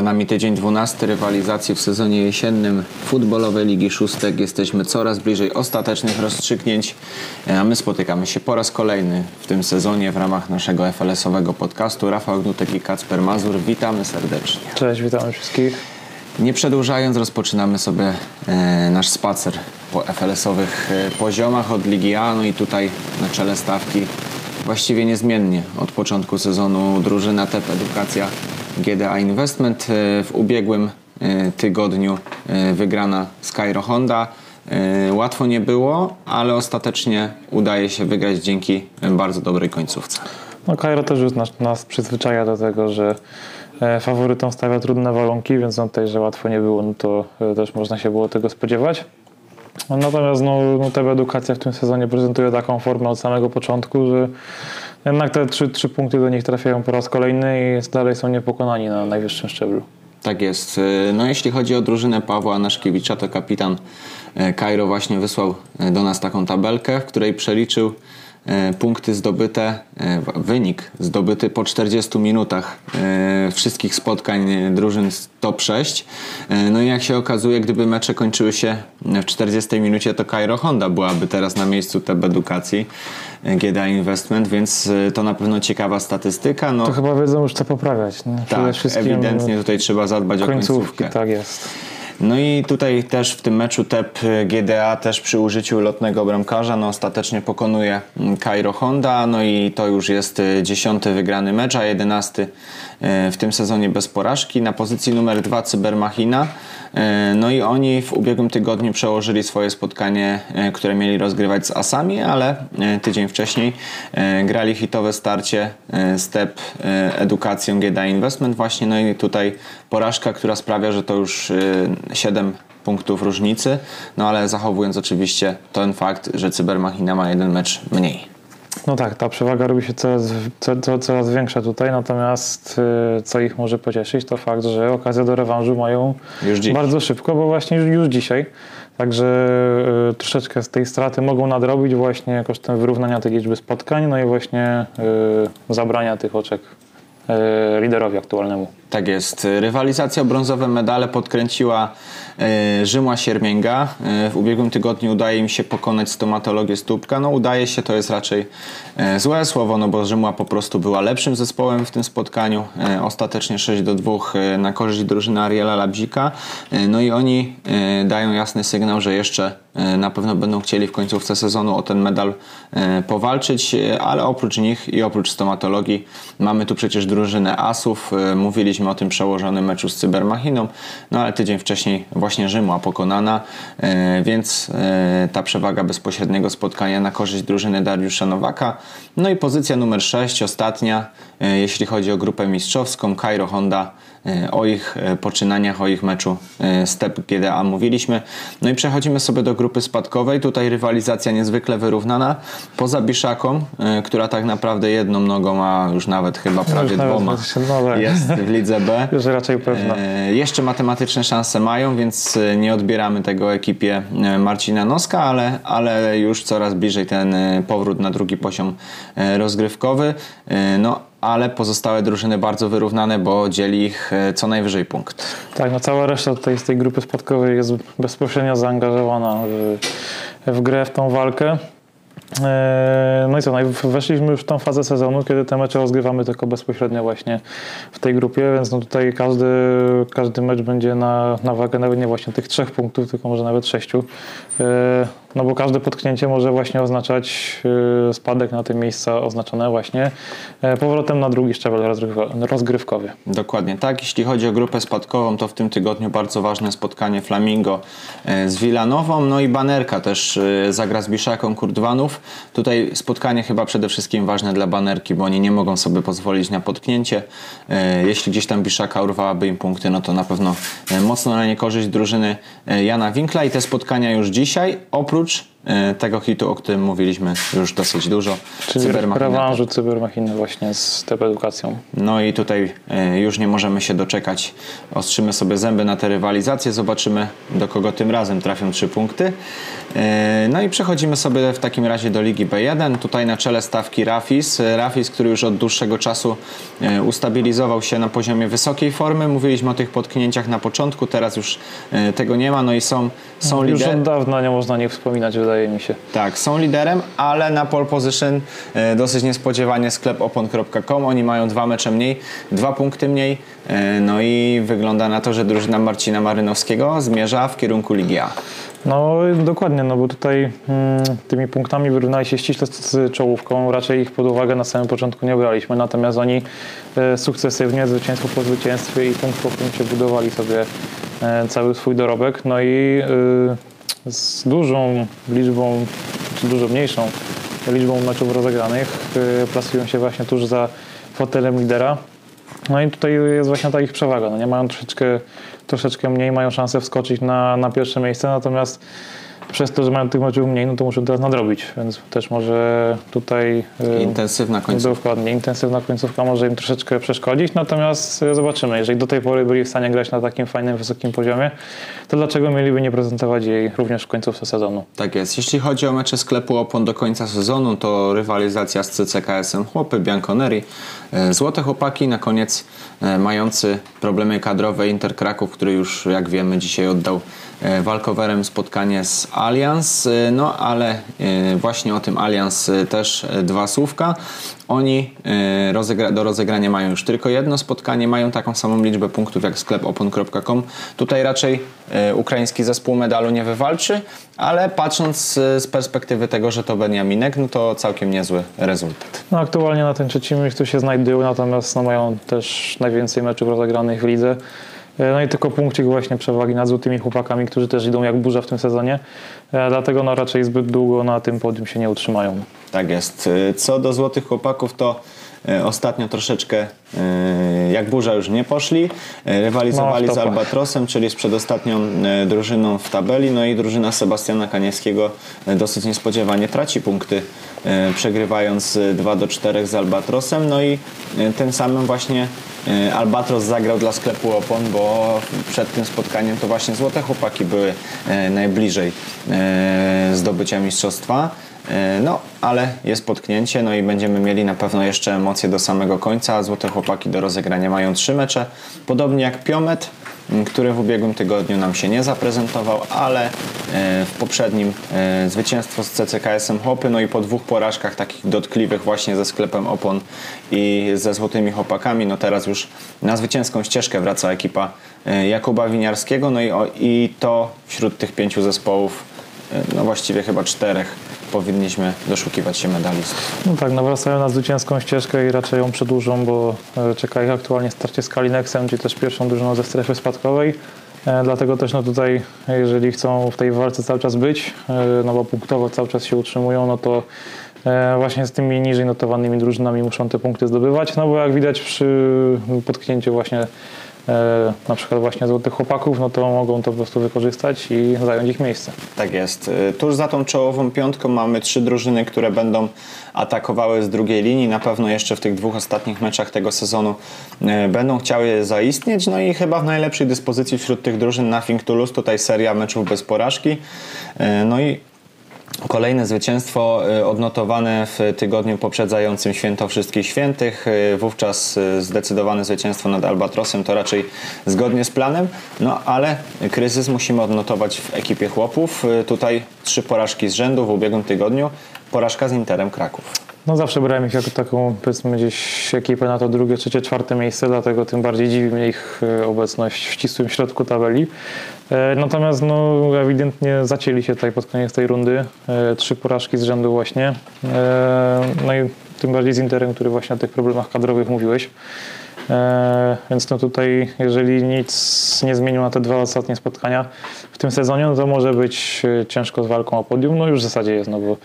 Za nami tydzień 12 rywalizacji w sezonie jesiennym futbolowej Ligi Szóstek. Jesteśmy coraz bliżej ostatecznych rozstrzygnięć, a my spotykamy się po raz kolejny w tym sezonie w ramach naszego FLS-owego podcastu. Rafał Gnutek i Kacper Mazur, witamy serdecznie. Cześć, witamy wszystkich. Nie przedłużając, rozpoczynamy sobie e, nasz spacer po FLS-owych e, poziomach od Ligi A, no i tutaj na czele stawki właściwie niezmiennie od początku sezonu drużyna TEP Edukacja GDA Investment. E, w ubiegłym e, tygodniu e, wygrana Skyro Honda. Łatwo nie było, ale ostatecznie udaje się wygrać dzięki bardzo dobrej końcówce. No Kairo też już nas, nas przyzwyczaja do tego, że faworytom stawia trudne warunki, więc no tutaj, że łatwo nie było, no to też można się było tego spodziewać. Natomiast no, no TB Edukacja w tym sezonie prezentuje taką formę od samego początku, że jednak te trzy, trzy punkty do nich trafiają po raz kolejny i dalej są niepokonani na najwyższym szczeblu. Tak jest. E, No jeśli chodzi o drużynę Pawła Naszkiewicza, to kapitan e, Kairo właśnie wysłał e, do nas taką tabelkę, w której przeliczył punkty zdobyte, wynik zdobyty po 40 minutach wszystkich spotkań drużyn top 6. E, No i jak się okazuje, gdyby mecze kończyły się w 40 minucie, to Kairo Honda byłaby teraz na miejscu TB Edukacji GDA Investment, więc e, to na pewno ciekawa statystyka. No, To chyba wiedzą już co poprawiać. nie? Przede tak, ewidentnie tutaj trzeba zadbać o końcówkę. tak jest. No i tutaj też w tym meczu TEP GDA też przy użyciu lotnego bramkarza no ostatecznie pokonuje mm, Cairo Honda, no i to już jest y, dziesiąty wygrany mecz, a jedenasty y, w tym sezonie bez porażki. Na pozycji numer dwa Cybermachina. Y, No i oni w ubiegłym tygodniu przełożyli swoje spotkanie, y, które mieli rozgrywać z Asami, ale y, tydzień wcześniej y, grali hitowe starcie y, z TEP y, Edukacją GDA Investment właśnie, no i tutaj porażka, która sprawia, że to już 7 punktów różnicy, no ale zachowując oczywiście ten fakt, że Cybermachina ma jeden mecz mniej. No tak, ta przewaga robi się coraz, co, co, coraz większa tutaj, natomiast y, co ich może pocieszyć, to fakt, że okazję do rewanżu mają bardzo szybko, bo właśnie już, już dzisiaj. Także y, troszeczkę z tej straty mogą nadrobić właśnie kosztem wyrównania tej liczby spotkań, no i właśnie y, zabrania tych oczek y, liderowi aktualnemu. Tak jest. Rywalizacja o brązowe medale podkręciła e, Rzymła Siermięga. E, w ubiegłym tygodniu udaje im się pokonać stomatologię Stópka. No udaje się, to jest raczej e, złe słowo, no bo Rzymła po prostu była lepszym zespołem w tym spotkaniu. Ostatecznie 6 do 2 e, na korzyść drużyny Ariela Labzika. No i oni dają jasny sygnał, że jeszcze na pewno będą chcieli w końcówce sezonu o ten medal powalczyć, ale oprócz nich i oprócz stomatologii mamy tu przecież drużynę Asów. E, Mówiliśmy o tym przełożonym meczu z Cybermachiną, no ale tydzień wcześniej właśnie Rzymła pokonana, e, więc e, ta przewaga bezpośredniego spotkania na korzyść drużyny Dariusza Nowaka. No i pozycja numer 6, ostatnia, e, jeśli chodzi o grupę mistrzowską, Cairo Honda. E, O ich e, poczynaniach, o ich meczu e, Step GDA mówiliśmy. No i przechodzimy sobie do grupy spadkowej. Tutaj rywalizacja niezwykle wyrównana. Poza Biszaką, e, która tak naprawdę jedną nogą, a już nawet chyba prawie dwoma jest w lidze B. Już raczej pewna. E, Jeszcze matematyczne szanse mają, więc e, nie odbieramy tego ekipie e, Marcina Noska, ale, ale już coraz bliżej ten e, powrót na drugi poziom e, rozgrywkowy. E, No, ale pozostałe drużyny bardzo wyrównane, bo dzieli ich e, co najwyżej punkt. Tak, no cała reszta tutaj z tej grupy spadkowej jest bezpośrednio zaangażowana w, w grę, w tą walkę. Eee, No i co, weszliśmy już w tą fazę sezonu, kiedy te mecze rozgrywamy tylko bezpośrednio właśnie w tej grupie, więc no tutaj każdy, każdy mecz będzie na, na wagę nawet nie właśnie tych trzech punktów, tylko może nawet sześciu. No bo każde potknięcie może właśnie oznaczać e, spadek na te miejsca oznaczone właśnie e, powrotem na drugi szczebel rozgrywko- rozgrywkowy. Dokładnie tak. Jeśli chodzi o grupę spadkową, to w tym tygodniu bardzo ważne spotkanie Flamingo e, z Wilanową, no i Banerka też e, zagra z Biszaką Kurdwanów. Tutaj spotkanie chyba przede wszystkim ważne dla Banerki, bo oni nie mogą sobie pozwolić na potknięcie. Jeśli gdzieś tam Biszaka urwałaby im punkty, no to na pewno mocno na niekorzyść drużyny Jana Winkla i te spotkania już dzisiaj, oprócz e, tego hitu, o którym mówiliśmy już dosyć dużo. Czyli Cybermachina. rewanżu cybermachiny właśnie z Edukacją. No i tutaj e, już nie możemy się doczekać. Ostrzymy sobie zęby na tę rywalizację, zobaczymy do kogo tym razem trafią trzy punkty. E, No i przechodzimy sobie w takim razie do Ligi B1. Tutaj na czele stawki Rafis. E, Rafis, który już od dłuższego czasu e, ustabilizował się na poziomie wysokiej formy. Mówiliśmy o tych potknięciach na początku, teraz już e, tego nie ma. No i są, są Już lider- od dawna nie można nie wspominać, wydaje mi się. tak, są liderem, ale na pole position e, dosyć niespodziewanie sklep opon.com. Oni mają dwa mecze mniej, dwa punkty mniej. E, no i wygląda na to, że drużyna Marcina Marynowskiego zmierza w kierunku Ligi A. No dokładnie, no bo tutaj mm, tymi punktami wyrównali się ściśle z czołówką. Raczej ich pod uwagę na samym początku nie braliśmy, natomiast oni e, sukcesywnie, zwycięstwo po zwycięstwie i punkt po punkcie budowali sobie e, cały swój dorobek. No i e, z dużą liczbą, czy dużo mniejszą liczbą meczów rozegranych e, plasują się właśnie tuż za fotelem lidera. No i tutaj jest właśnie ta ich przewaga. No nie mają troszeczkę, troszeczkę mniej, mają szansę wskoczyć na, na pierwsze miejsce, natomiast przez to, że mają tych meczów mniej, no to muszą teraz nadrobić, więc też może tutaj y, Intensywna końcówka. dokładnie intensywna końcówka może im troszeczkę przeszkodzić, natomiast y, zobaczymy, jeżeli do tej pory byli w stanie grać na takim fajnym, wysokim poziomie, to dlaczego mieliby nie prezentować jej również w końcówce sezonu? Tak jest. Jeśli chodzi o mecze sklepu Opon do końca sezonu, to rywalizacja z CCKS-em Chłopy, Bianconeri, e, Złote Chłopaki, na koniec e, mający problemy kadrowe Inter Kraków, który już jak wiemy dzisiaj oddał e, walkowerem spotkanie z Allianz, E, no ale e, właśnie o tym Allianz e, też e, dwa słówka. Oni e, do rozegrania mają już tylko jedno spotkanie, mają taką samą liczbę punktów jak sklep opon.com. Tutaj raczej e, ukraiński zespół medalu nie wywalczy, ale patrząc e, z perspektywy tego, że to Beniaminek, no to całkiem niezły rezultat. No aktualnie na tym trzecim miejscu się znajdują, natomiast no, mają też najwięcej meczów rozegranych w lidze. E, No i tylko punkcik właśnie przewagi nad złotymi chłopakami, którzy też idą jak burza w tym sezonie. E, Dlatego no raczej zbyt długo na tym podium się nie utrzymają. Tak jest. E, Co do Złotych Chłopaków, to ostatnio troszeczkę jak burza już nie poszli. Rywalizowali No, z. Albatrosem, czyli z przedostatnią drużyną w tabeli. No i drużyna Sebastiana Kaniewskiego dosyć niespodziewanie traci punkty, przegrywając e, 2 do 4 z Albatrosem. No i e, tym samym właśnie e, Albatros zagrał dla sklepu Opon, bo przed tym spotkaniem to właśnie Złote Chłopaki były e, najbliżej e, zdobycia mistrzostwa. E, No, ale jest potknięcie, no i będziemy mieli na pewno jeszcze emocje do samego końca. Złote chłopaki do rozegrania mają trzy mecze, podobnie jak Piomet, który w ubiegłym tygodniu nam się nie zaprezentował, ale e, w poprzednim e, zwycięstwo z CCKS-em Chłopy, no i po dwóch porażkach takich dotkliwych właśnie ze sklepem Opon i ze Złotymi Chłopakami, no teraz już na zwycięską ścieżkę wraca ekipa e, Jakuba Winiarskiego, no i, i to wśród tych pięciu zespołów, no właściwie chyba czterech, powinniśmy doszukiwać się medalistów. No tak, nawracają na zwycięską ścieżkę i raczej ją przedłużą, bo e, czeka ich aktualnie starcie z Kalinexem, czyli też pierwszą drużyną ze strefy spadkowej. E, Dlatego też no tutaj, jeżeli chcą w tej walce cały czas być, e, no bo punktowo cały czas się utrzymują, no to właśnie z tymi niżej notowanymi drużynami muszą te punkty zdobywać, no bo jak widać przy potknięciu właśnie na przykład właśnie złotych chłopaków, no to mogą to po prostu wykorzystać i zająć ich miejsce. Tak jest. Y, Tuż za tą czołową piątką mamy trzy drużyny, które będą atakowały z drugiej linii. Na pewno jeszcze w tych dwóch ostatnich meczach tego sezonu y, będą chciały zaistnieć. No i chyba w najlepszej dyspozycji wśród tych drużyn Nothing to Lose. Tutaj seria meczów bez porażki. No i Kolejne zwycięstwo y, odnotowane w tygodniu poprzedzającym święto Wszystkich Świętych. Y, Wówczas y, zdecydowane zwycięstwo nad Albatrosem to raczej zgodnie z planem. No ale kryzys musimy odnotować w ekipie chłopów. Tutaj trzy porażki z rzędu w ubiegłym tygodniu. Porażka z Interem Kraków. No zawsze brałem ich jako taką, powiedzmy gdzieś ekipę na to drugie, trzecie, czwarte miejsce, dlatego tym bardziej dziwi mnie ich e, obecność w ścisłym środku tabeli. E, Natomiast no, ewidentnie zacięli się tutaj pod koniec tej rundy. E, Trzy porażki z rzędu właśnie. No i tym bardziej z Interem, który właśnie o tych problemach kadrowych mówiłeś. Więc no tutaj, jeżeli nic nie zmienił na te dwa ostatnie spotkania w tym sezonie, no to może być ciężko z walką o podium. No już w zasadzie jest, no bo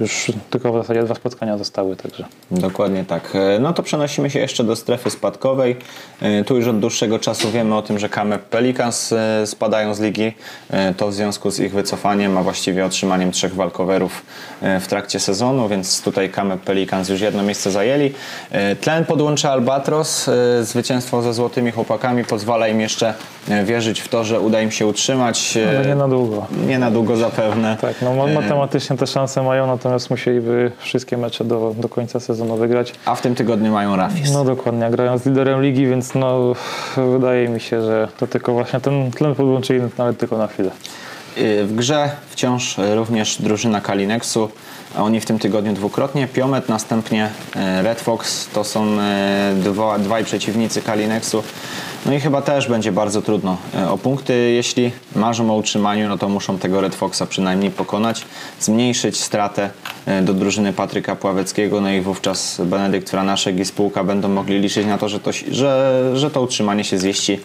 już tylko w zasadzie dwa spotkania zostały, także. Dokładnie tak. E, No to przenosimy się jeszcze do strefy spadkowej. E, Tu już od dłuższego czasu wiemy o tym, że Kamep Pelicans e, spadają z ligi. To w związku z ich wycofaniem, a właściwie otrzymaniem trzech walkowerów w trakcie sezonu, więc tutaj Kamep Pelicans już jedno miejsce zajęli. Tlen podłącza Albatros. Zwycięstwo ze Złotymi Chłopakami pozwala im jeszcze wierzyć w to, że uda im się utrzymać. Ale nie na długo. Nie na długo zapewne. Tak, no ma- matematycznie te szanse mają, natomiast musieliby wszystkie mecze do, do końca sezonu wygrać. A w tym tygodniu mają Rafis. No dokładnie, grają z liderem ligi, więc no wydaje mi się, że to tylko właśnie ten tlen podłączyli nawet tylko na chwilę. Y, W grze wciąż również drużyna Kalinexu. a Oni w tym tygodniu dwukrotnie. Piomet, następnie y, Red Fox. To są y, dwa, dwaj przeciwnicy Kalinexu. No i chyba też będzie bardzo trudno y, o punkty. Jeśli marzą o utrzymaniu, no to muszą tego Red Foxa przynajmniej pokonać, zmniejszyć stratę y, do drużyny Patryka Pławeckiego, no i wówczas Benedykt Franaszek i spółka będą mogli liczyć na to, że to, że, że to utrzymanie się zjeści.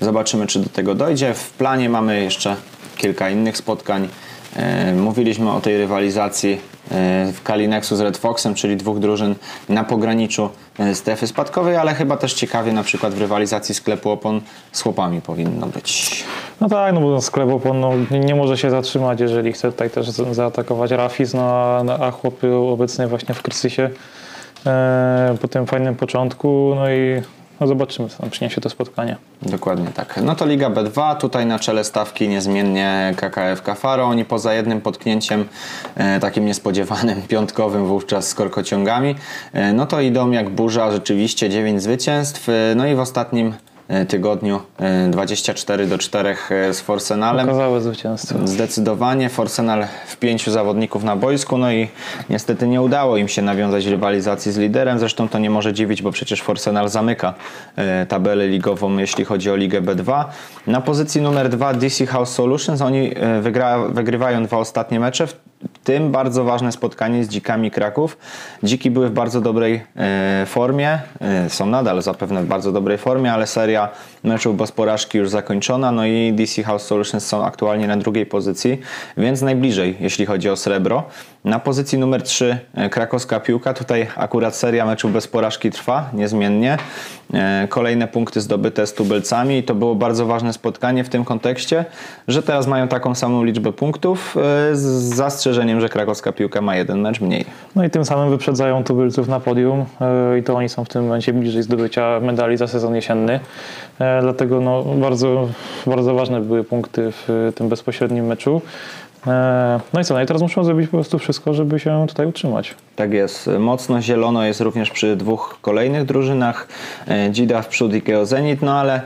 Zobaczymy, czy do tego dojdzie. W planie mamy jeszcze kilka innych spotkań. E, Mówiliśmy o tej rywalizacji e, w Kalinexu z Red Foxem, czyli dwóch drużyn na pograniczu e, strefy spadkowej, ale chyba też ciekawie na przykład w rywalizacji sklepu opon z chłopami powinno być. No tak, no bo sklep opon no, nie- może się zatrzymać, jeżeli chce tutaj też za- zaatakować Rafis, no a, a chłopy obecnie właśnie w kryzysie po tym fajnym początku, no i no zobaczymy, co przyniesie to spotkanie. Dokładnie tak. No to Liga B2, tutaj na czele stawki niezmiennie KKF Kafaro. Oni poza jednym potknięciem e, takim niespodziewanym, piątkowym wówczas z korkociągami, e, no to idą jak burza, rzeczywiście 9 zwycięstw. E, no i w ostatnim tygodniu e, 24 do 4 e, z Forsenalem. Okazałe zwycięstwo. Zdecydowanie Forsenal w pięciu zawodników na boisku, no i niestety nie udało im się nawiązać rywalizacji z liderem. Zresztą to nie może dziwić, bo przecież Forsenal zamyka e, tabelę ligową, jeśli chodzi o Ligę B2. Na pozycji numer dwa DC House Solutions, oni e, wygra, wygrywają dwa ostatnie mecze, tym bardzo ważne spotkanie z Dzikami Kraków. Dziki były w bardzo dobrej e, formie, e, są nadal zapewne w bardzo dobrej formie, ale seria meczów bez porażki już zakończona, no i DC House Solutions są aktualnie na drugiej pozycji, więc najbliżej, jeśli chodzi o srebro. Na pozycji numer 3 krakowska piłka, tutaj akurat seria meczów bez porażki trwa niezmiennie. E, Kolejne punkty zdobyte z tubelcami i to było bardzo ważne spotkanie w tym kontekście, że teraz mają taką samą liczbę punktów e, z zastrzeżeniem, że krakowska piłka ma jeden mecz mniej. No i tym samym wyprzedzają tubylców na podium e, i to oni są w tym momencie bliżej zdobycia medali za sezon jesienny. Dlatego no, bardzo, bardzo ważne były punkty w tym bezpośrednim meczu. E, No i co, no i teraz muszą zrobić po prostu wszystko, żeby się tutaj utrzymać. Tak jest. Mocno zielono jest również przy dwóch kolejnych drużynach. E, Dzida w przód i Geo Zenit, no ale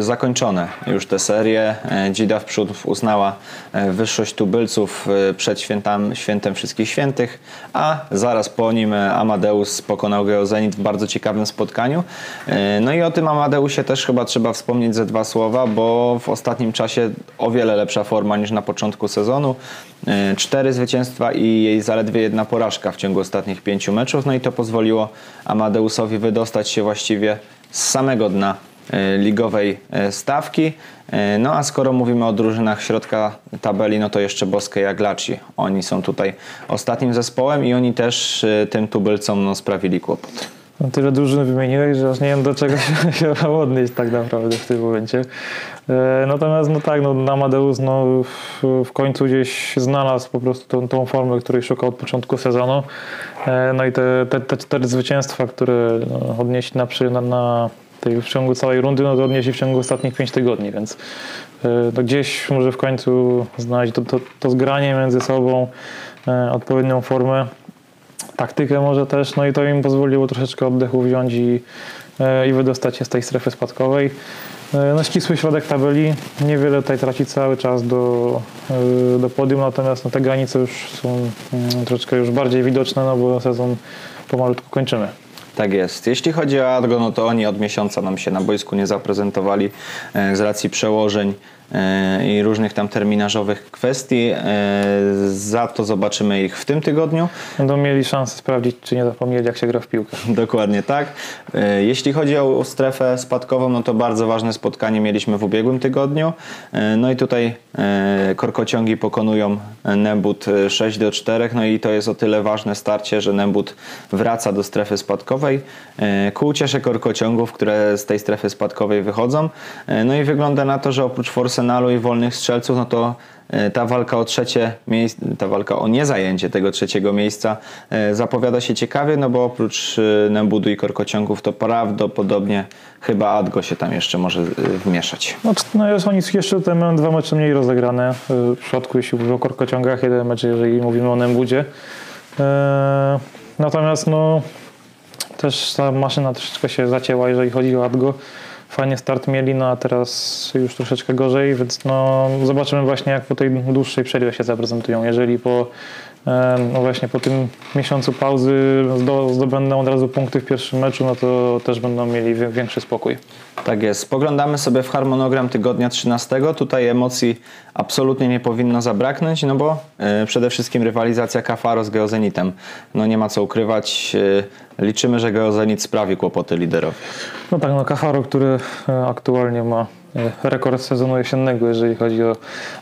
zakończone już te serie. E, Dzida w przód uznała e, wyższość tubylców e, przed świętam, świętem wszystkich świętych, a zaraz po nim e, Amadeus pokonał Geo Zenit w bardzo ciekawym spotkaniu. E, No i o tym Amadeusie też chyba trzeba wspomnieć ze dwa słowa, bo w ostatnim czasie o wiele lepsza forma niż na początku sezonu. E, Cztery zwycięstwa i jej zaledwie jedna porażka w ciągu ostatnich pięciu meczów. No i to pozwoliło Amadeusowi wydostać się właściwie z samego dna e, ligowej e, stawki. E, No a skoro mówimy o drużynach środka tabeli, no to jeszcze Boskie Jaglaci. Oni są tutaj ostatnim zespołem i oni też e, tym tubylcom no, sprawili kłopot. No, tyle drużyn wymieniłeś, że aż nie wiem do czego się, się odnieść tak naprawdę w tym momencie. E, Natomiast no tak, no Amadeus no, w, w końcu gdzieś znalazł po prostu tą, tą formę, której szukał od początku sezonu. E, No i te, te, te cztery zwycięstwa, które no, odnieśli na, na, na tej, w ciągu całej rundy, no to odnieśli w ciągu ostatnich pięć tygodni, więc e, gdzieś może w końcu znaleźć to, to, to zgranie między sobą, e, odpowiednią formę taktykę może też, no i to im pozwoliło troszeczkę oddechu wziąć i, e, i wydostać się z tej strefy spadkowej. No ścisły środek tabeli, niewiele tutaj traci cały czas do, do podium, natomiast no, te granice już są mm, troszeczkę już bardziej widoczne, no bo sezon pomalutku kończymy. Tak jest. Jeśli chodzi o Argo, no to oni od miesiąca nam się na boisku nie zaprezentowali e, z racji przełożeń i różnych tam terminarzowych kwestii. E, Za to zobaczymy ich w tym tygodniu. Będą mieli szansę sprawdzić, czy nie zapomnieli, jak się gra w piłkę. Dokładnie tak. E, Jeśli chodzi o strefę spadkową, no to bardzo ważne spotkanie mieliśmy w ubiegłym tygodniu. E, No i tutaj e, korkociągi pokonują Nembut e, 6 do 4, no i to jest o tyle ważne starcie, że Nembut wraca do strefy spadkowej e, ku uciesze korkociągów, które z tej strefy spadkowej wychodzą. E, No i wygląda na to, że oprócz Forsenalu i wolnych strzelców, no to e, ta walka o trzecie miejsce, ta walka o niezajęcie tego trzeciego miejsca e, zapowiada się ciekawie, no bo oprócz e, Nembudu i Korkociągów to prawdopodobnie chyba Adgo się tam jeszcze może wmieszać. No, no jest oni jeszcze tutaj mają dwa mecze mniej rozegrane. W przypadku jeśli mówimy o korkociągach, jeden mecz, jeżeli mówimy o Nembudzie. Natomiast no, też ta maszyna troszeczkę się zacięła, jeżeli chodzi o Adgo. Fajnie start mieli, no a teraz już troszeczkę gorzej, więc no, zobaczymy właśnie jak po tej dłuższej przerwie się zaprezentują. Jeżeli po, no właśnie po tym miesiącu pauzy zdo- zdobędą od razu punkty w pierwszym meczu, no to też będą mieli większy spokój. Tak jest. Spoglądamy sobie w harmonogram tygodnia 13. Tutaj emocji absolutnie nie powinno zabraknąć, no bo e, przede wszystkim rywalizacja Kafaro z Geozenitem. No nie ma co ukrywać. e, liczymy, że Geozenit sprawi kłopoty liderowi. No tak, no Kafaro, który e, aktualnie ma rekord sezonu jesiennego, jeżeli chodzi o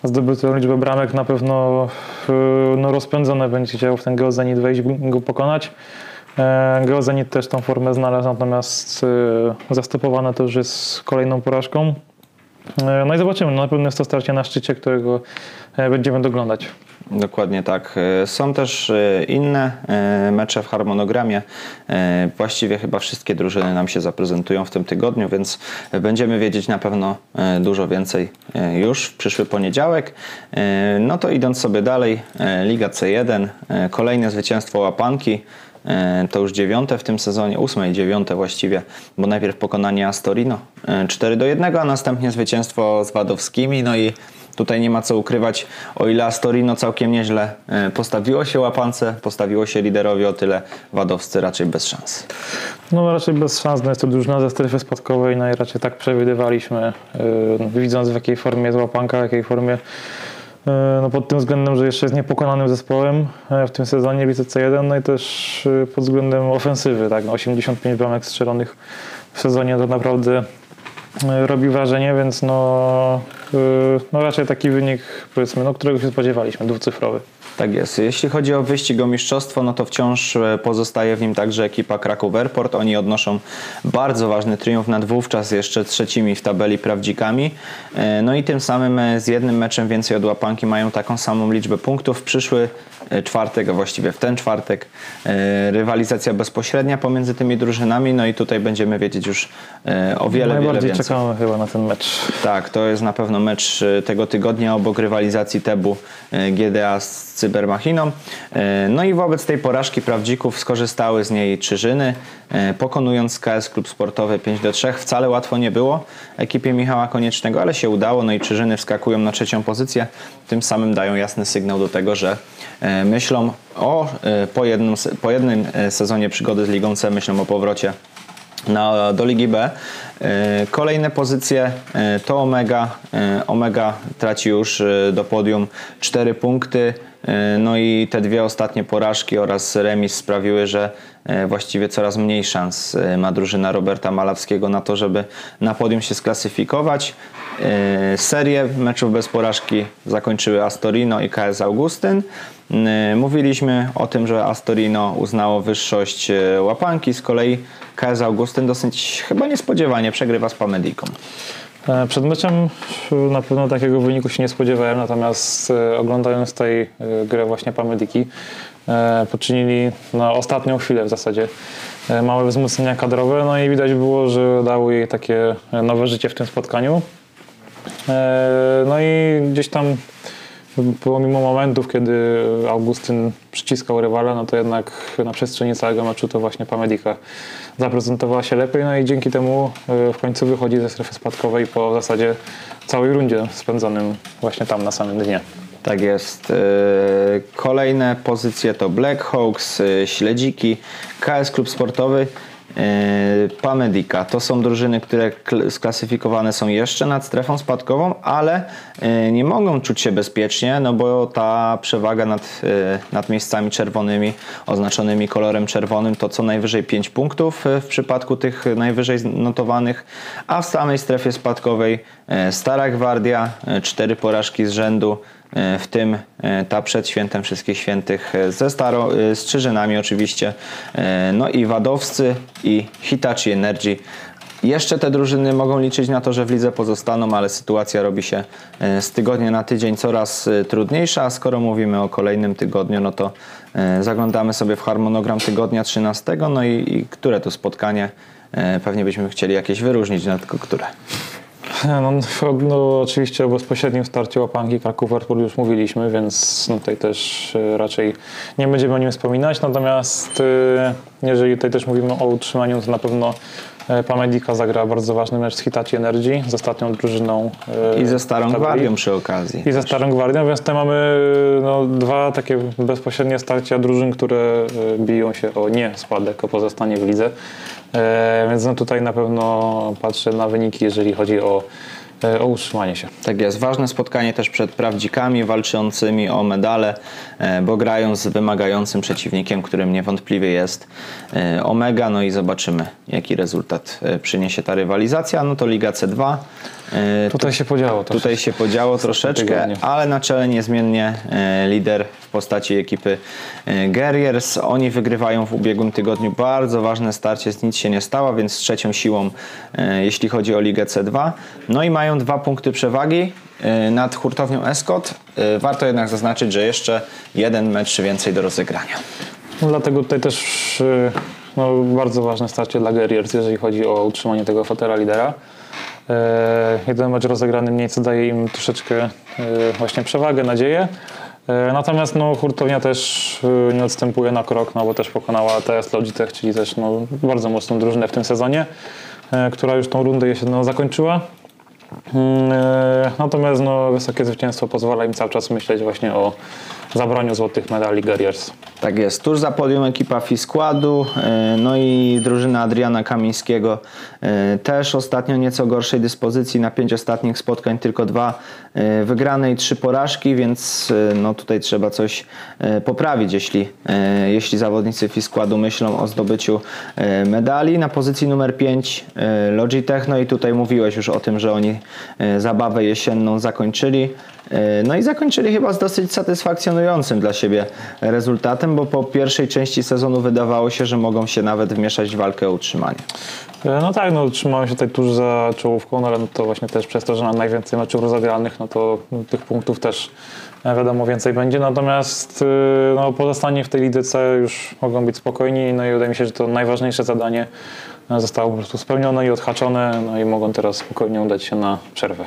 zdobytą liczbę bramek, na pewno e, no, rozpędzone będzie chciał w ten Geozenit wejść, go pokonać. E, Geozenit też tą formę znalazł, natomiast e, zastopowane to już jest kolejną porażką. E, No i zobaczymy, no, na pewno jest to starcie na szczycie, którego e, będziemy doglądać. Dokładnie tak. E, Są też e, inne e, mecze w harmonogramie. Właściwie chyba wszystkie drużyny nam się zaprezentują w tym tygodniu, więc będziemy wiedzieć na pewno dużo więcej już w przyszły poniedziałek. No to idąc sobie dalej, Liga C1, e, kolejne zwycięstwo Łapanki. To już dziewiąte w tym sezonie, ósme i dziewiąte właściwie, bo najpierw pokonanie Astorino e, 4 do 1, a następnie zwycięstwo z Wadowskimi. No i tutaj nie ma co ukrywać, o ile Astorino całkiem nieźle e, postawiło się łapance, postawiło się liderowi, o tyle Wadowscy raczej bez szans. No raczej bez szans, no jest to drużyna ze strefy spadkowej, no i raczej tak przewidywaliśmy, yy, widząc w jakiej formie jest łapanka, w jakiej formie, yy, no pod tym względem, że jeszcze jest niepokonanym zespołem w tym sezonie Lice C1, no i też pod względem ofensywy, tak, no 85 bramek strzelonych w sezonie to naprawdę robi wrażenie, więc no, yy, no raczej taki wynik, powiedzmy, no którego się spodziewaliśmy, dwucyfrowy. Tak jest. Jeśli chodzi o wyścig o mistrzostwo, no to wciąż e, pozostaje w nim także ekipa Kraków Airport. Oni odnoszą bardzo ważny triumf nad wówczas jeszcze trzecimi w tabeli prawdzikami. E, No i tym samym e, z jednym meczem więcej od łapanki mają taką samą liczbę punktów. Przyszły czwartek, a właściwie w ten czwartek rywalizacja bezpośrednia pomiędzy tymi drużynami. No i tutaj będziemy wiedzieć już o wiele, wiele Najbardziej więcej. czekamy chyba na ten mecz. Tak, to jest na pewno mecz tego tygodnia obok rywalizacji Tebu GDA z Cybermachiną. E, No i wobec tej porażki prawdzików skorzystały z niej Czyżyny, e, pokonując KS Klub Sportowy 5 do 3. Wcale łatwo nie było ekipie Michała Koniecznego, ale się udało. No i Czyżyny wskakują na trzecią pozycję. Tym samym dają jasny sygnał do tego, że e, myślą o po jednym, po jednym sezonie przygody z Ligą C, myślą o powrocie na, do Ligi B. Kolejne pozycje to Omega. Omega traci już do podium 4 punkty. E, No i te dwie ostatnie porażki oraz remis sprawiły, że e, właściwie coraz mniej szans e, ma drużyna Roberta Malawskiego na to, żeby na podium się sklasyfikować. Serię meczów bez porażki zakończyły Astorino i KS Augustyn. Mówiliśmy o tym, że Astorino uznało wyższość łapanki, z kolei KS Augustyn dosyć chyba niespodziewanie przegrywa z Pamediką. E, Przed meczem na pewno takiego wyniku się nie spodziewałem, natomiast e, oglądając tej e, grę właśnie Pamediki e, poczynili na ostatnią chwilę w zasadzie małe wzmocnienia kadrowe, no i widać było, że dały jej takie nowe życie w tym spotkaniu. No i gdzieś tam pomimo momentów, kiedy Augustyn przyciskał rywala, no to jednak na przestrzeni całego meczu to właśnie Pamedika zaprezentowała się lepiej, no i dzięki temu e, w końcu wychodzi ze strefy spadkowej po w zasadzie całej rundzie spędzonym właśnie tam na samym dnie. Tak jest. E, Kolejne pozycje to Black Hawks, e, Śledziki, KS Klub Sportowy. Pamedika. To są drużyny, które kl- sklasyfikowane są jeszcze nad strefą spadkową, ale e, nie mogą czuć się bezpiecznie, no bo ta przewaga nad, e, nad miejscami czerwonymi, oznaczonymi kolorem czerwonym, to co najwyżej 5 punktów e, w przypadku tych najwyżej notowanych, a w samej strefie spadkowej e, Stara Gwardia, 4 porażki z rzędu, e, w tym e, ta przed świętem Wszystkich Świętych e, ze staro, e, z Czyżynami oczywiście, e, no i Wadowscy i Hitachi Energy. Jeszcze te drużyny mogą liczyć na to, że w lidze pozostaną, ale sytuacja robi się e, z tygodnia na tydzień coraz e, trudniejsza, a skoro mówimy o kolejnym tygodniu, no to e, zaglądamy sobie w harmonogram tygodnia 13, no i, i które to spotkanie e, pewnie byśmy chcieli jakieś wyróżnić, no tylko które. No, no, oczywiście o bezpośrednim starciu łapanki Kraków-Erfurt już mówiliśmy, więc no, tutaj też e, raczej nie będziemy o nim wspominać. Natomiast e, jeżeli tutaj też mówimy o utrzymaniu, to na pewno Pamedika zagra bardzo ważny mecz z Hitachi Energy, z ostatnią drużyną. e, I ze Starą tabeli. Gwardią przy okazji. I ze Starą Gwardią, więc tutaj mamy no, dwa takie bezpośrednie starcia drużyn, które e, biją się o nie spadek, o pozostanie w lidze. E, więc no tutaj na pewno patrzę na wyniki, jeżeli chodzi o, e, o utrzymanie się. Tak jest. Ważne spotkanie też przed prawdzikami walczącymi o medale, e, bo grają z wymagającym przeciwnikiem, którym niewątpliwie jest e, Omega. No i zobaczymy, jaki rezultat e, przyniesie ta rywalizacja. No to Liga C2. E, Tutaj się podziało. To Tutaj się podziało troszeczkę, ale na czele niezmiennie e, lider w postaci ekipy e, Guerriers. Oni wygrywają w ubiegłym tygodniu bardzo ważne starcie, z nic się nie stało, więc z trzecią siłą, jeśli chodzi o Ligę C2. No i mają dwa punkty przewagi nad hurtownią Escot. Warto jednak zaznaczyć, że jeszcze jeden mecz więcej do rozegrania. No, dlatego tutaj też no, bardzo ważne starcie dla Guerriers, jeżeli chodzi o utrzymanie tego fotela lidera. E, jeden mecz rozegrany mniej, co daje im troszeczkę e, właśnie przewagę, nadzieję. E, natomiast no, hurtownia też nie odstępuje na krok, no, bo też pokonała TS Logitech, czyli też no, bardzo mocną drużynę w tym sezonie, która już tą rundę jesienną zakończyła. Mm, Natomiast no, wysokie zwycięstwo pozwala im cały czas myśleć właśnie o zabraniu złotych medali Guerriers. Tak jest. Tuż za podium ekipa Fiskładu, e, no i drużyna Adriana Kamińskiego e, też ostatnio nieco gorszej dyspozycji. Na pięć ostatnich spotkań tylko dwa e, wygrane i trzy porażki, więc e, no tutaj trzeba coś e, poprawić, jeśli, jeśli zawodnicy Fiskładu myślą o zdobyciu medali. Na pozycji numer 5 Logitech, no i tutaj mówiłeś już o tym, że oni zabawę jesienną zakończyli. No i zakończyli chyba z dosyć satysfakcjonującym dla siebie rezultatem, bo po pierwszej części sezonu wydawało się, że mogą się nawet wmieszać w walkę o utrzymanie. E, No tak, no trzymałem się tutaj tuż za czołówką, no ale no to właśnie też przez to, że mam najwięcej meczów rozegranych, no to tych punktów też e, wiadomo więcej będzie. Natomiast e, no, pozostanie w tej lidze C już mogą być spokojni, no i wydaje mi się, że to najważniejsze zadanie zostało po prostu spełnione i odhaczone, no i mogą teraz spokojnie udać się na przerwę.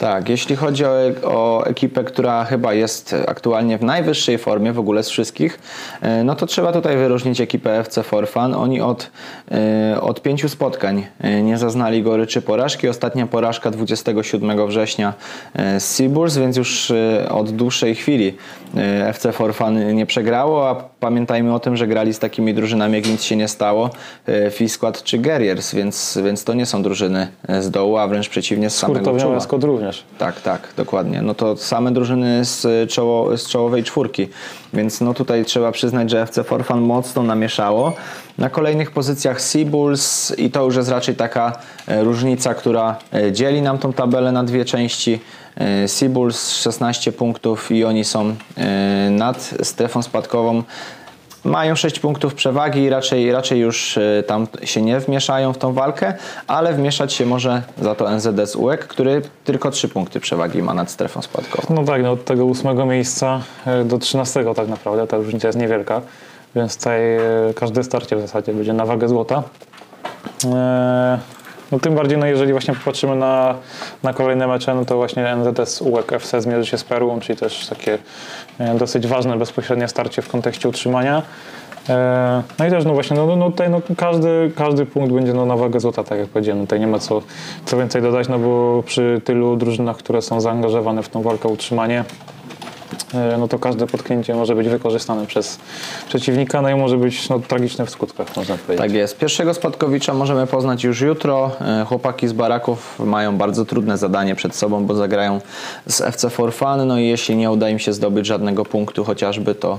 Tak, jeśli chodzi o, o ekipę, która chyba jest aktualnie w najwyższej formie w ogóle z wszystkich, e, no to trzeba tutaj wyróżnić ekipę FC Forfan. Oni od, e, od pięciu spotkań e, nie zaznali goryczy porażki. Ostatnia porażka 27 września e, z Seaburs, więc już e, od dłuższej chwili e, FC Forfan nie przegrało, a pamiętajmy o tym, że grali z takimi drużynami, jak nic się nie stało, e, Fiskład czy Guerriers, więc, więc to nie są drużyny e, z dołu, a wręcz przeciwnie z samego czoła. Również. Tak, tak, dokładnie. No to same drużyny z, czoło, z czołowej czwórki, więc no tutaj trzeba przyznać, że FC Forfan mocno namieszało. Na kolejnych pozycjach Seabulls i to już jest raczej taka e, różnica, która e, dzieli nam tą tabelę na dwie części. E, Seabulls 16 punktów i oni są nad strefą spadkową. Mają 6 punktów przewagi i raczej, raczej już e, tam się nie wmieszają w tą walkę, ale wmieszać się może za to NZS UEK, który tylko 3 punkty przewagi ma nad strefą spadkową. No tak, no od tego ósmego miejsca e, do trzynastego tak naprawdę, ta różnica jest niewielka, więc tutaj e, każde starcie w zasadzie będzie na wagę złota. E, No tym bardziej, no jeżeli właśnie popatrzymy na, na kolejne mecze, no to właśnie NZS UEK FC zmierzy się z Perłą, czyli też takie e, dosyć ważne bezpośrednie starcie w kontekście utrzymania. E, No i też no właśnie, no, no tutaj no każdy, każdy punkt będzie no na wagę złota, tak jak powiedziałem. No Tutaj nie ma co, co więcej dodać, no bo przy tylu drużynach, które są zaangażowane w tą walkę o utrzymanie, no to każde potknięcie może być wykorzystane przez przeciwnika, no i może być no, tragiczne w skutkach, można powiedzieć. Tak jest. Pierwszego spadkowicza możemy poznać już jutro. E, Chłopaki z baraków mają bardzo trudne zadanie przed sobą, bo zagrają z FC For Fun. No i jeśli nie uda im się zdobyć żadnego punktu chociażby, to e,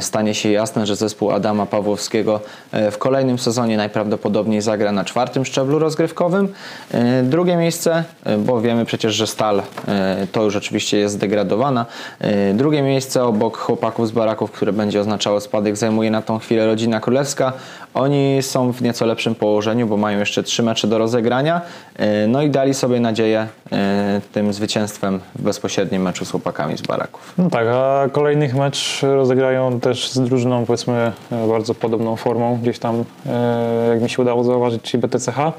stanie się jasne, że zespół Adama Pawłowskiego e, w kolejnym sezonie najprawdopodobniej zagra na czwartym szczeblu rozgrywkowym. E, Drugie miejsce, e, bo wiemy przecież, że Stal e, to już oczywiście jest zdegradowana. E, Drugie miejsce obok chłopaków z baraków, które będzie oznaczało spadek, zajmuje na tą chwilę rodzina królewska. Oni są w nieco lepszym położeniu, bo mają jeszcze trzy mecze do rozegrania. E, No i dali sobie nadzieję e, tym zwycięstwem w bezpośrednim meczu z chłopakami z baraków. No tak, a kolejnych mecz rozegrają też z drużyną powiedzmy e, bardzo podobną formą, gdzieś tam e, jak mi się udało zauważyć, czyli BTCH. E,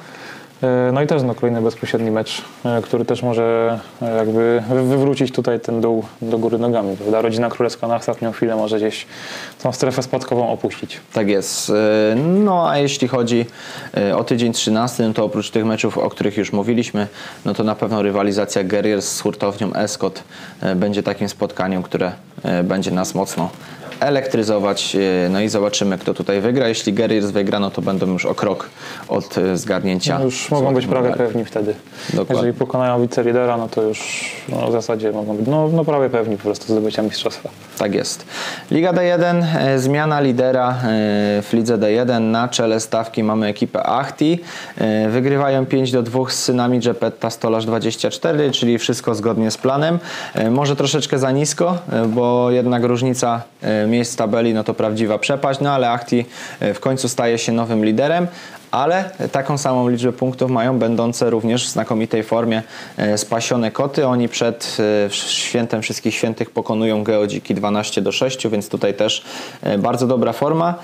No i też no, kolejny bezpośredni mecz, który też może jakby wy- wywrócić tutaj ten dół do góry nogami. Prawda? Rodzina królewska na ostatnią chwilę może gdzieś tą strefę spadkową opuścić. Tak jest. No a jeśli chodzi o tydzień 13, no to oprócz tych meczów, o których już mówiliśmy, no to na pewno rywalizacja Guerriers z hurtownią Escot będzie takim spotkaniem, które będzie nas mocno elektryzować. E, No i zobaczymy, kto tutaj wygra. Jeśli Guerriers wygra, no to będą już o krok od e, zgarnięcia. No już mogą być prawie medali. pewni wtedy. Dokładnie. Jeżeli pokonają wicelidera, no to już no, w zasadzie mogą być no, no prawie pewni po prostu zdobycia mistrzostwa. Tak jest. Liga D1, e, zmiana lidera w lidze D1. Na czele stawki mamy ekipę Achti. Wygrywają 5 do 2 z synami Gepetta Stolarz 24, czyli wszystko zgodnie z planem. Może troszeczkę za nisko, bo jednak różnica miejsc w tabeli no to prawdziwa przepaść, no ale Achti e, w końcu staje się nowym liderem. Ale taką samą liczbę punktów mają będące również w znakomitej formie e, spasione koty. Oni przed e, świętem wszystkich świętych pokonują geodziki 12 do 6, więc tutaj też e, bardzo dobra forma.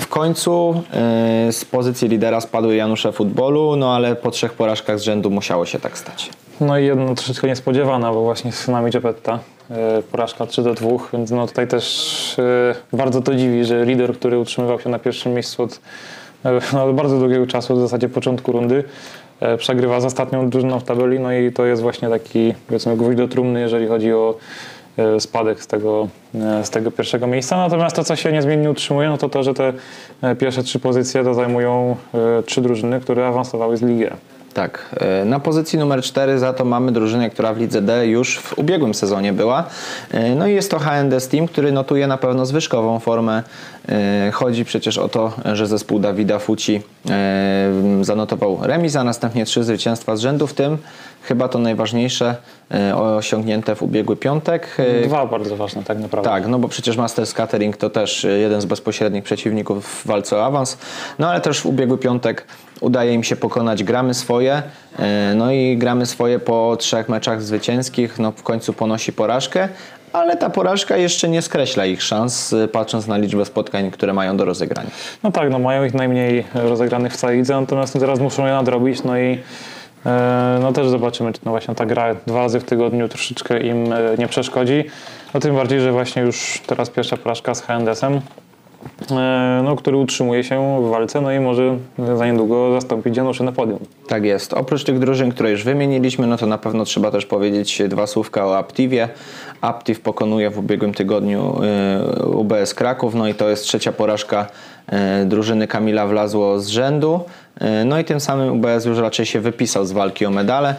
W końcu e, z pozycji lidera spadły Janusze futbolu, no ale po trzech porażkach z rzędu musiało się tak stać. No i jedno troszeczkę niespodziewana, bo właśnie z synami Gepetta e, porażka 3 do 2, więc no tutaj też e, bardzo to dziwi, że lider, który utrzymywał się na pierwszym miejscu od e, no, bardzo długiego czasu, w zasadzie początku rundy, e, przegrywa z ostatnią drużyną w tabeli, no i to jest właśnie taki powiedzmy gwóźdź do trumny, jeżeli chodzi o e, spadek z tego, e, z tego pierwszego miejsca. Natomiast to, co się niezmiennie utrzymuje, no to to, że te e, pierwsze trzy pozycje to zajmują e, trzy drużyny, które awansowały z Ligi E. Tak, e, na pozycji numer 4 za to mamy drużynę, która w lidze D już w ubiegłym sezonie była. E, No i jest to HND Steam, który notuje na pewno zwyżkową formę. E, Chodzi przecież o to, że zespół Dawida Fuci zanotował remis, a następnie trzy zwycięstwa z rzędu, w tym chyba to najważniejsze osiągnięte w ubiegły piątek. Dwa bardzo ważne tak naprawdę. tak, no bo przecież Masters Catering to też jeden z bezpośrednich przeciwników w walce o awans. No ale też w ubiegły piątek udaje im się pokonać gramy swoje. y, No i gramy swoje po trzech meczach zwycięskich. No w końcu ponosi porażkę. Ale ta porażka jeszcze nie skreśla ich szans, y, patrząc na liczbę spotkań, które mają do rozegrania. No tak, no mają ich najmniej rozegranych w całej lidze, natomiast teraz muszą je nadrobić, no i e, no też zobaczymy, czy no właśnie ta gra dwa razy w tygodniu troszeczkę im e, nie przeszkodzi. No tym bardziej, że właśnie już teraz pierwsza porażka z HNDS-em, e, no, który utrzymuje się w walce, no i może za niedługo zastąpić Januszy na podium. Tak jest. Oprócz tych drużyn, które już wymieniliśmy, no to na pewno trzeba też powiedzieć dwa słówka o Aptivie. Aptiv pokonuje w ubiegłym tygodniu y, UBS Kraków, no i to jest trzecia porażka y, drużyny Kamila Wlazło z rzędu. No i tym samym UBS już raczej się wypisał z walki o medale.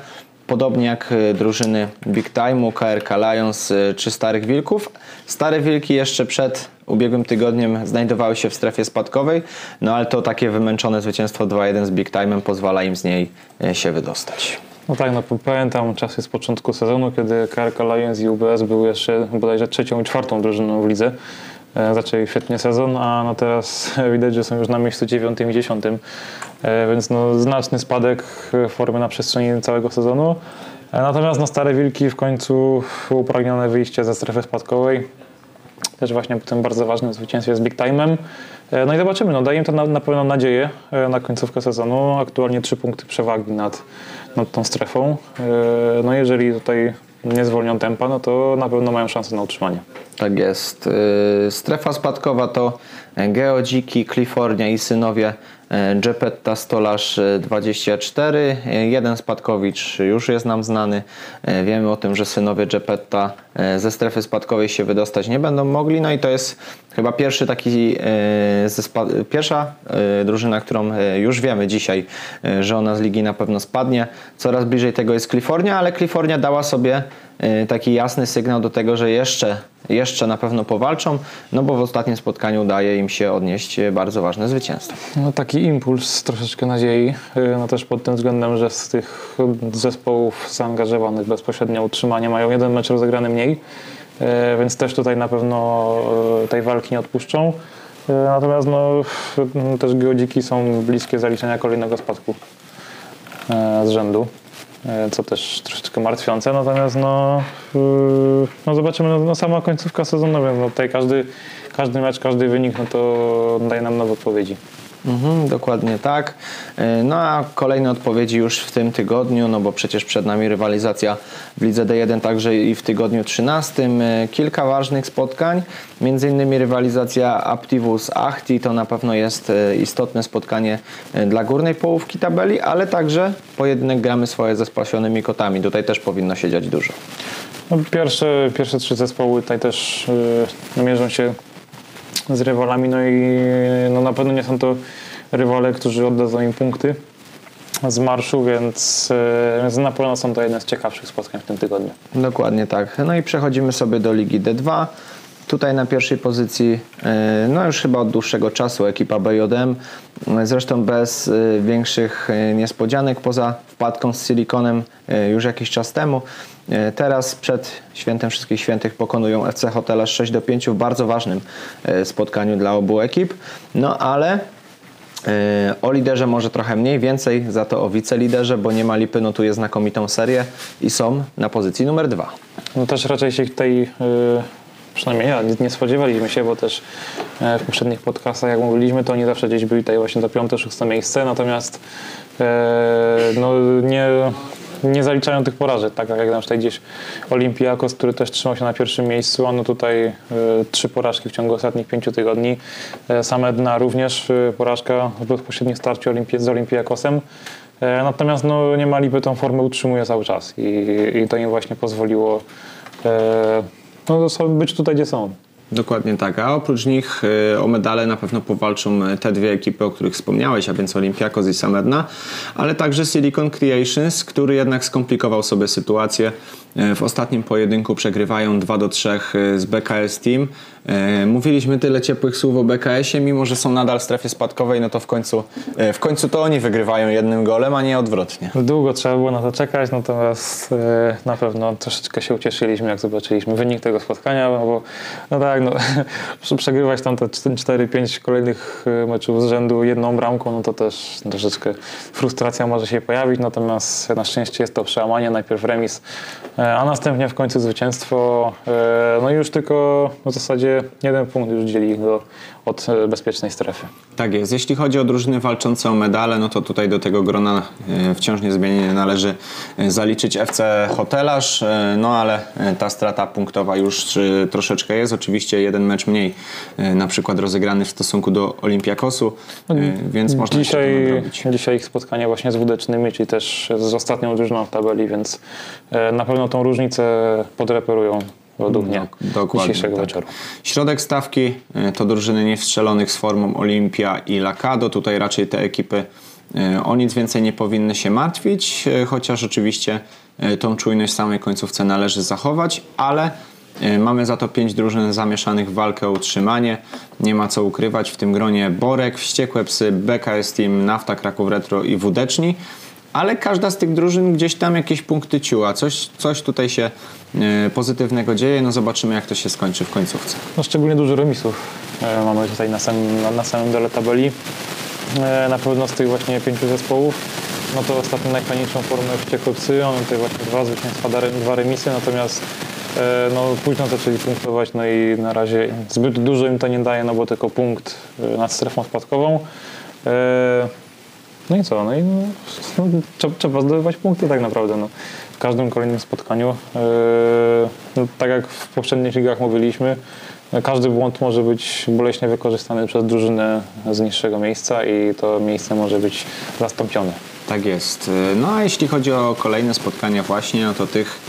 Podobnie jak y, drużyny Big Time'u, KRK Lions y, czy Starych Wilków. Stare Wilki jeszcze przed ubiegłym tygodniem znajdowały się w strefie spadkowej, no ale to takie wymęczone zwycięstwo 2-1 z Big Time'em pozwala im z niej y, się wydostać. No tak, no pamiętam czasy z początku sezonu, kiedy KRK Lions i UBS były jeszcze bodajże trzecią i czwartą drużyną w lidze. E, Zaczęli świetnie sezon, a no teraz widać, że są już na miejscu dziewiątym i dziesiątym, E, więc no znaczny spadek formy na przestrzeni całego sezonu. E, Natomiast no stare wilki w końcu upragnione wyjście ze strefy spadkowej. Też właśnie po tym bardzo ważnym zwycięstwie z Big Time'em. No i zobaczymy, no daje im to na, na pewno nadzieję na końcówkę sezonu. Aktualnie trzy punkty przewagi nad, nad tą strefą. No jeżeli tutaj nie zwolnią tempa, no to na pewno mają szansę na utrzymanie. Tak jest. Y, Strefa spadkowa to Geodziki, Kalifornia i synowie e, Gepetta Stolarz e, 24, e, jeden Spadkowicz już jest nam znany. E, Wiemy o tym, że synowie Gepetta e, ze strefy spadkowej się wydostać nie będą mogli, no i to jest chyba pierwszy taki e, pierwsza e, drużyna, którą e, już wiemy dzisiaj, e, że ona z ligi na pewno spadnie. Coraz bliżej tego jest Kalifornia, ale Kalifornia dała sobie e, taki jasny sygnał do tego, że jeszcze, jeszcze na pewno powalczą, no bo w ostatnim spotkaniu udaje im się odnieść e, bardzo ważne zwycięstwo. No, taki impuls, troszeczkę nadziei, yy, no też pod tym względem, że z tych zespołów zaangażowanych bezpośrednio utrzymanie mają jeden mecz rozegrany mniej, yy, więc też tutaj na pewno tej walki nie odpuszczą. Natomiast no, też geodziki są bliskie zaliczenia kolejnego spadku z rzędu, co też troszeczkę martwiące. Natomiast no, yy, no zobaczymy, no, no sama końcówka sezonu, więc no tutaj każdy, każdy mecz, każdy wynik no to daje nam nowe odpowiedzi. Mhm, dokładnie tak. E, No a kolejne odpowiedzi już w tym tygodniu, no bo przecież przed nami rywalizacja w Lidze D1 także i w tygodniu 13. E, Kilka ważnych spotkań, między innymi rywalizacja Aptivus Achti, to na pewno jest e, istotne spotkanie dla górnej połówki tabeli, ale także pojedynek gramy swoje ze spasionymi kotami. Tutaj też powinno się dziać dużo. No, pierwsze, pierwsze trzy zespoły tutaj też yy, mierzą się z rywalami, no i no, na pewno nie są to rywale, którzy oddadzą im punkty z marszu, więc, yy, więc na pewno są to jedne z ciekawszych spotkań w tym tygodniu. Dokładnie tak. No i przechodzimy sobie do Ligi D2. Tutaj na pierwszej pozycji, e, no już chyba od dłuższego czasu, ekipa BJM. E, Zresztą bez e, większych niespodzianek, poza wpadką z Silikonem już jakiś czas temu. Teraz przed Świętem Wszystkich Świętych pokonują FC Hotela 6 do 5 w bardzo ważnym spotkaniu dla obu ekip. No ale O liderze może trochę mniej, więcej za to o wiceliderze, bo nie ma lipy notuje znakomitą serię i są na pozycji numer dwa. No też raczej się yy, przynajmniej ja, nie, spodziewaliśmy się, bo też e, w poprzednich podcastach, jak mówiliśmy, to oni zawsze gdzieś byli tutaj właśnie do piąte, szóste miejsce, natomiast e, no, nie, nie zaliczają tych porażek, tak jak na przykład gdzieś Olympiakos, który też trzymał się na pierwszym miejscu, a no tutaj e, trzy porażki w ciągu ostatnich pięciu tygodni. Same dna również porażka w bezpośrednim starciu Olimpi- z Olympiakosem. E, Natomiast no, nie tą formę utrzymuje cały czas i, i to im właśnie pozwoliło e, no, so- być tutaj, gdzie są. Dokładnie tak, a oprócz nich e, o medale na pewno powalczą e, te dwie ekipy, o których wspomniałeś, a więc Olympiakos i Samedna, ale także Silicon Creations, który jednak skomplikował sobie sytuację. E, W ostatnim pojedynku przegrywają 2 do 3 z BKS Team. E, Mówiliśmy tyle ciepłych słów o BKS-ie, mimo że są nadal w strefie spadkowej, no to w końcu, e, w końcu to oni wygrywają jednym golem, a nie odwrotnie. Długo trzeba było na to czekać, natomiast e, na pewno troszeczkę się ucieszyliśmy, jak zobaczyliśmy wynik tego spotkania, no bo no tak, no, przegrywać tam te 4-5 kolejnych meczów z rzędu jedną bramką, no to też troszeczkę frustracja może się pojawić, natomiast na szczęście jest to przełamanie, najpierw remis, a następnie w końcu zwycięstwo, no i już tylko w zasadzie jeden punkt już dzieli ich do, od e, bezpiecznej strefy. Tak jest. Jeśli chodzi o drużyny walczące o medale, no to tutaj do tego grona e, wciąż niezmiennie należy e, zaliczyć FC Hotelarz, no ale ta strata punktowa już troszeczkę jest. Oczywiście jeden mecz mniej, na przykład rozegrany w stosunku do Olimpiakosu, e, więc można jeszcze to Dzisiaj, nadrobić. dzisiaj ich spotkanie właśnie z Wódecznymi, czyli też z ostatnią drużyną w tabeli, więc na pewno tą różnicę podreperują według mnie Dok- dzisiejszego tak. wieczoru. Środek stawki e, to drużyny niewstrzelonych z formą Olimpia i Lakado. Tutaj raczej te ekipy e, o nic więcej nie powinny się martwić, e, chociaż oczywiście tą czujność w samej końcówce należy zachować, ale mamy za to pięć drużyn zamieszanych w walkę o utrzymanie. Nie ma co ukrywać w tym gronie Borek, Wściekłe Psy, BKS Team, Nafta Kraków Retro i Wódeczni. Ale każda z tych drużyn gdzieś tam jakieś punkty ciuła. Coś, coś tutaj się e, pozytywnego dzieje. No zobaczymy, jak to się skończy w końcówce. No, szczególnie dużo remisów e, mamy tutaj na samym, na, samym dole tabeli. E, na pewno z tych właśnie pięciu zespołów, no to ostatnio najfajniejszą formę wściekłe psy, one tutaj właśnie dwa zwycięstwa, dwa- remisy, natomiast no, późno zaczęli punktować, no i na razie zbyt dużo im to nie daje, no bo tylko punkt nad strefą spadkową. No i co? No i no, no, trzeba, trzeba zdobywać punkty tak naprawdę. No. W każdym kolejnym spotkaniu. Yy, no, tak jak w poprzednich ligach mówiliśmy, każdy błąd może być boleśnie wykorzystany przez drużynę z niższego miejsca i to miejsce może być zastąpione. Tak jest. No a jeśli chodzi o kolejne spotkania właśnie, no to tych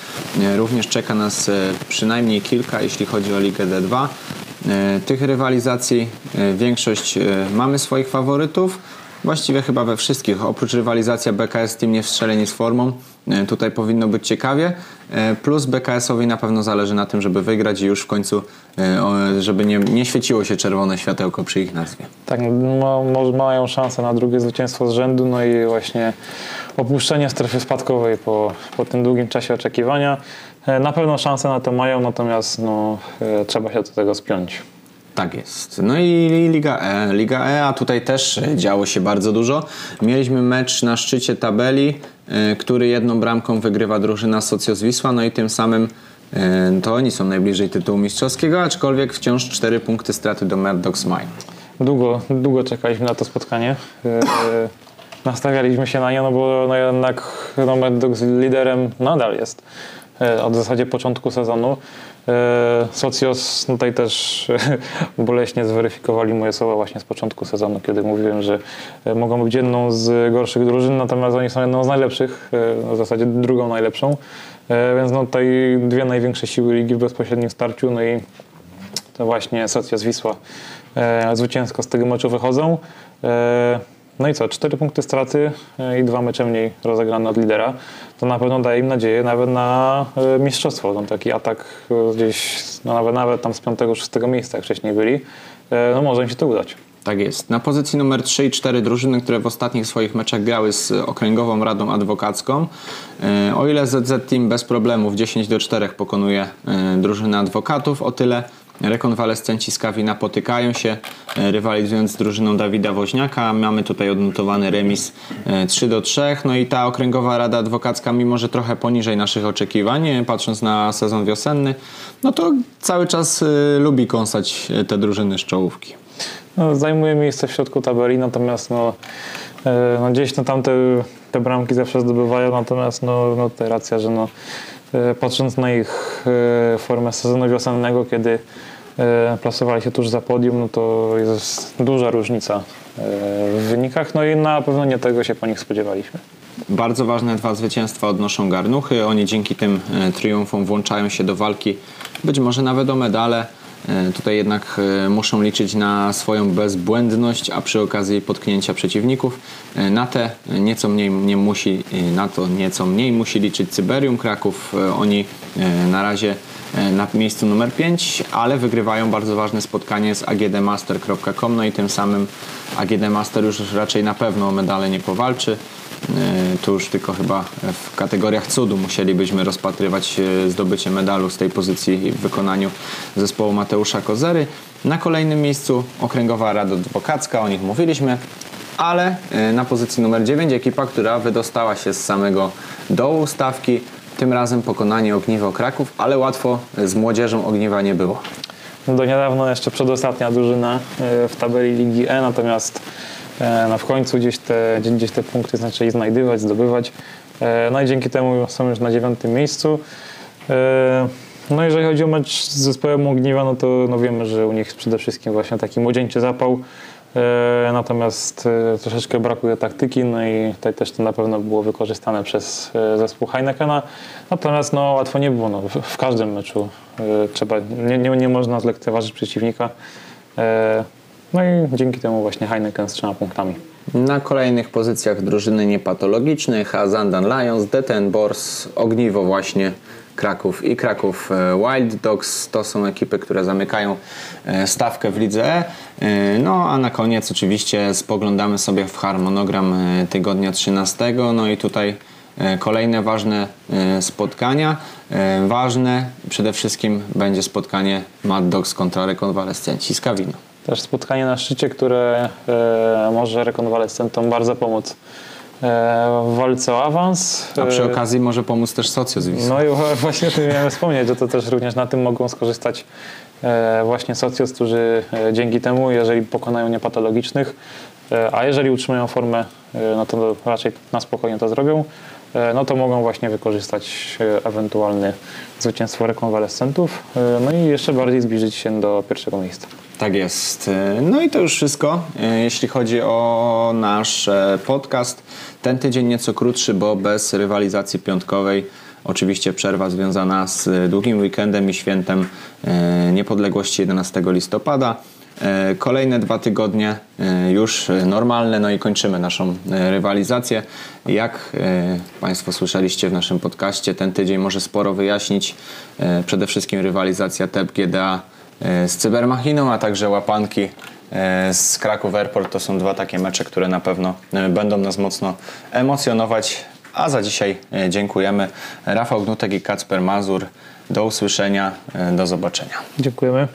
e, również czeka nas e, przynajmniej kilka, jeśli chodzi o Ligę D2. E, tych rywalizacji większość mamy swoich faworytów. Właściwie chyba we wszystkich, oprócz rywalizacja BKS Team nie wstrzeleni z formą, e, tutaj powinno być ciekawie, e, plus BKS-owi na pewno zależy na tym, żeby wygrać i już w końcu, e, żeby nie, nie świeciło się czerwone światełko przy ich nazwie. Tak, mają szansę na drugie zwycięstwo z rzędu, no i właśnie opuszczenie strefy spadkowej po, po tym długim czasie oczekiwania. Na pewno szanse na to mają, natomiast no, trzeba się do tego spiąć. Tak jest. No i Liga E. Liga E, a tutaj też działo się bardzo dużo. Mieliśmy mecz na szczycie tabeli, e, który jedną bramką wygrywa drużyna Socios Wisła, no i tym samym e, to oni są najbliżej tytułu mistrzowskiego, aczkolwiek wciąż 4 punkty straty do Mad Dogs Mine. Długo, długo czekaliśmy na to spotkanie. E, nastawialiśmy się na nie, no bo no jednak no Mad Dogs liderem nadal jest od zasadzie początku sezonu. E, Socios tutaj też boleśnie zweryfikowali moje słowa właśnie z początku sezonu, kiedy mówiłem, że e, mogą być jedną z gorszych drużyn, natomiast oni są jedną z najlepszych, e, w zasadzie drugą najlepszą. Więc no tutaj dwie największe siły ligi w bezpośrednim starciu, no i to właśnie Socios Wisła zwycięsko z tego meczu wychodzą. No i co, cztery punkty straty i dwa mecze mniej rozegrane od lidera, to na pewno daje im nadzieję nawet na e, mistrzostwo. Tam taki atak e, gdzieś, no nawet, nawet tam z piątego, szóstego miejsca, jak wcześniej byli, no może im się to udać. Tak jest. Na pozycji numer 3 i 4 drużyny, które w ostatnich swoich meczach grały z Okręgową Radą Adwokacką. O ile ZZ Team bez problemów 10 do 4 pokonuje drużynę adwokatów, o tyle Rekonwalescenci z Kawina potykają się, e, rywalizując z drużyną Dawida Woźniaka. Mamy tutaj odnotowany remis 3 e, do 3. No i ta Okręgowa Rada Adwokacka, mimo że trochę poniżej naszych oczekiwań, e, patrząc na sezon wiosenny, no to cały czas lubi kąsać te drużyny z czołówki. No, zajmuje miejsce w środku tabeli, natomiast no, no gdzieś no, tam te, te bramki zawsze zdobywają, natomiast no, no racja, że no, patrząc na ich e, formę sezonu wiosennego, kiedy e, plasowali się tuż za podium, no to jest duża różnica w wynikach, no i na pewno nie tego się po nich spodziewaliśmy. Bardzo ważne dwa zwycięstwa odnoszą garnuchy. Oni dzięki tym triumfom włączają się do walki, być może nawet o medale. E, tutaj jednak e, muszą liczyć na swoją bezbłędność, a przy okazji potknięcia przeciwników. E, na te nieco mniej nie musi, na to nieco mniej musi liczyć Cyberium Kraków. Oni na razie na miejscu numer 5, ale wygrywają bardzo ważne spotkanie z agdmaster.com, no i tym samym AGD Master już raczej na pewno o medale nie powalczy. E, tu już tylko chyba w kategoriach cudu musielibyśmy rozpatrywać e, zdobycie medalu z tej pozycji w wykonaniu zespołu Mateusza Kozery. Na kolejnym miejscu Okręgowa Rada Adwokacka, o nich mówiliśmy, ale e, na pozycji numer 9 ekipa, która wydostała się z samego dołu stawki, tym razem pokonanie Ogniwo Kraków, ale łatwo z młodzieżą Ogniwa nie było. Do niedawno jeszcze przedostatnia drużyna w tabeli Ligi E, natomiast no w końcu gdzieś te, gdzieś te punkty zaczęli znajdywać, zdobywać. E, no i dzięki temu są już na dziewiątym miejscu. E, no jeżeli chodzi o mecz z zespołem Ogniwa, no to no wiemy, że u nich przede wszystkim właśnie taki młodzieńczy zapał. Natomiast troszeczkę brakuje taktyki, no i tutaj też to na pewno było wykorzystane przez zespół Heinekena. Natomiast no, łatwo nie było. No, w każdym meczu trzeba, nie, nie, nie można zlekceważyć przeciwnika. No i dzięki temu właśnie Heineken z trzema punktami. Na kolejnych pozycjach drużyny niepatologicznych, a Zandan Lions, Detenbors, Ogniwo właśnie Kraków i Kraków e, Wild Dogs to są ekipy, które zamykają e, stawkę w lidze. E, no a na koniec oczywiście spoglądamy sobie w harmonogram tygodnia 13. No i tutaj kolejne ważne spotkania. Ważne przede wszystkim będzie spotkanie Mad Dogs kontra rekonwalescenci z Kawino też spotkanie na szczycie, które e, może rekonwalescentom bardzo pomóc e, w walce o awans. A przy okazji może pomóc też socjozm. No i właśnie o tym miałem wspomnieć, że to też również na tym mogą skorzystać e, właśnie socjoz, którzy dzięki temu, jeżeli pokonają niepatologicznych, a jeżeli utrzymają formę, no to raczej na spokojnie to zrobią. e, no to mogą właśnie wykorzystać e, ewentualne zwycięstwo rekonwalescentów, e, no i jeszcze bardziej zbliżyć się do pierwszego miejsca. Tak jest. No i to już wszystko, e, jeśli chodzi o nasz e, podcast. Ten tydzień nieco krótszy, bo bez rywalizacji piątkowej. Oczywiście przerwa związana z długim weekendem i świętem e, niepodległości 11 listopada. E, Kolejne dwa tygodnie e, już normalne, no i kończymy naszą e, rywalizację. Jak e, Państwo słyszeliście w naszym podcaście, ten tydzień może sporo wyjaśnić. E, Przede wszystkim rywalizacja TEP GDA e, z Cybermachiną, a także łapanki e, z Kraków Airport. To są dwa takie mecze, które na pewno e, będą nas mocno emocjonować. A za dzisiaj e, dziękujemy. Rafał Gnutek i Kacper Mazur. Do usłyszenia, e, do zobaczenia. Dziękujemy.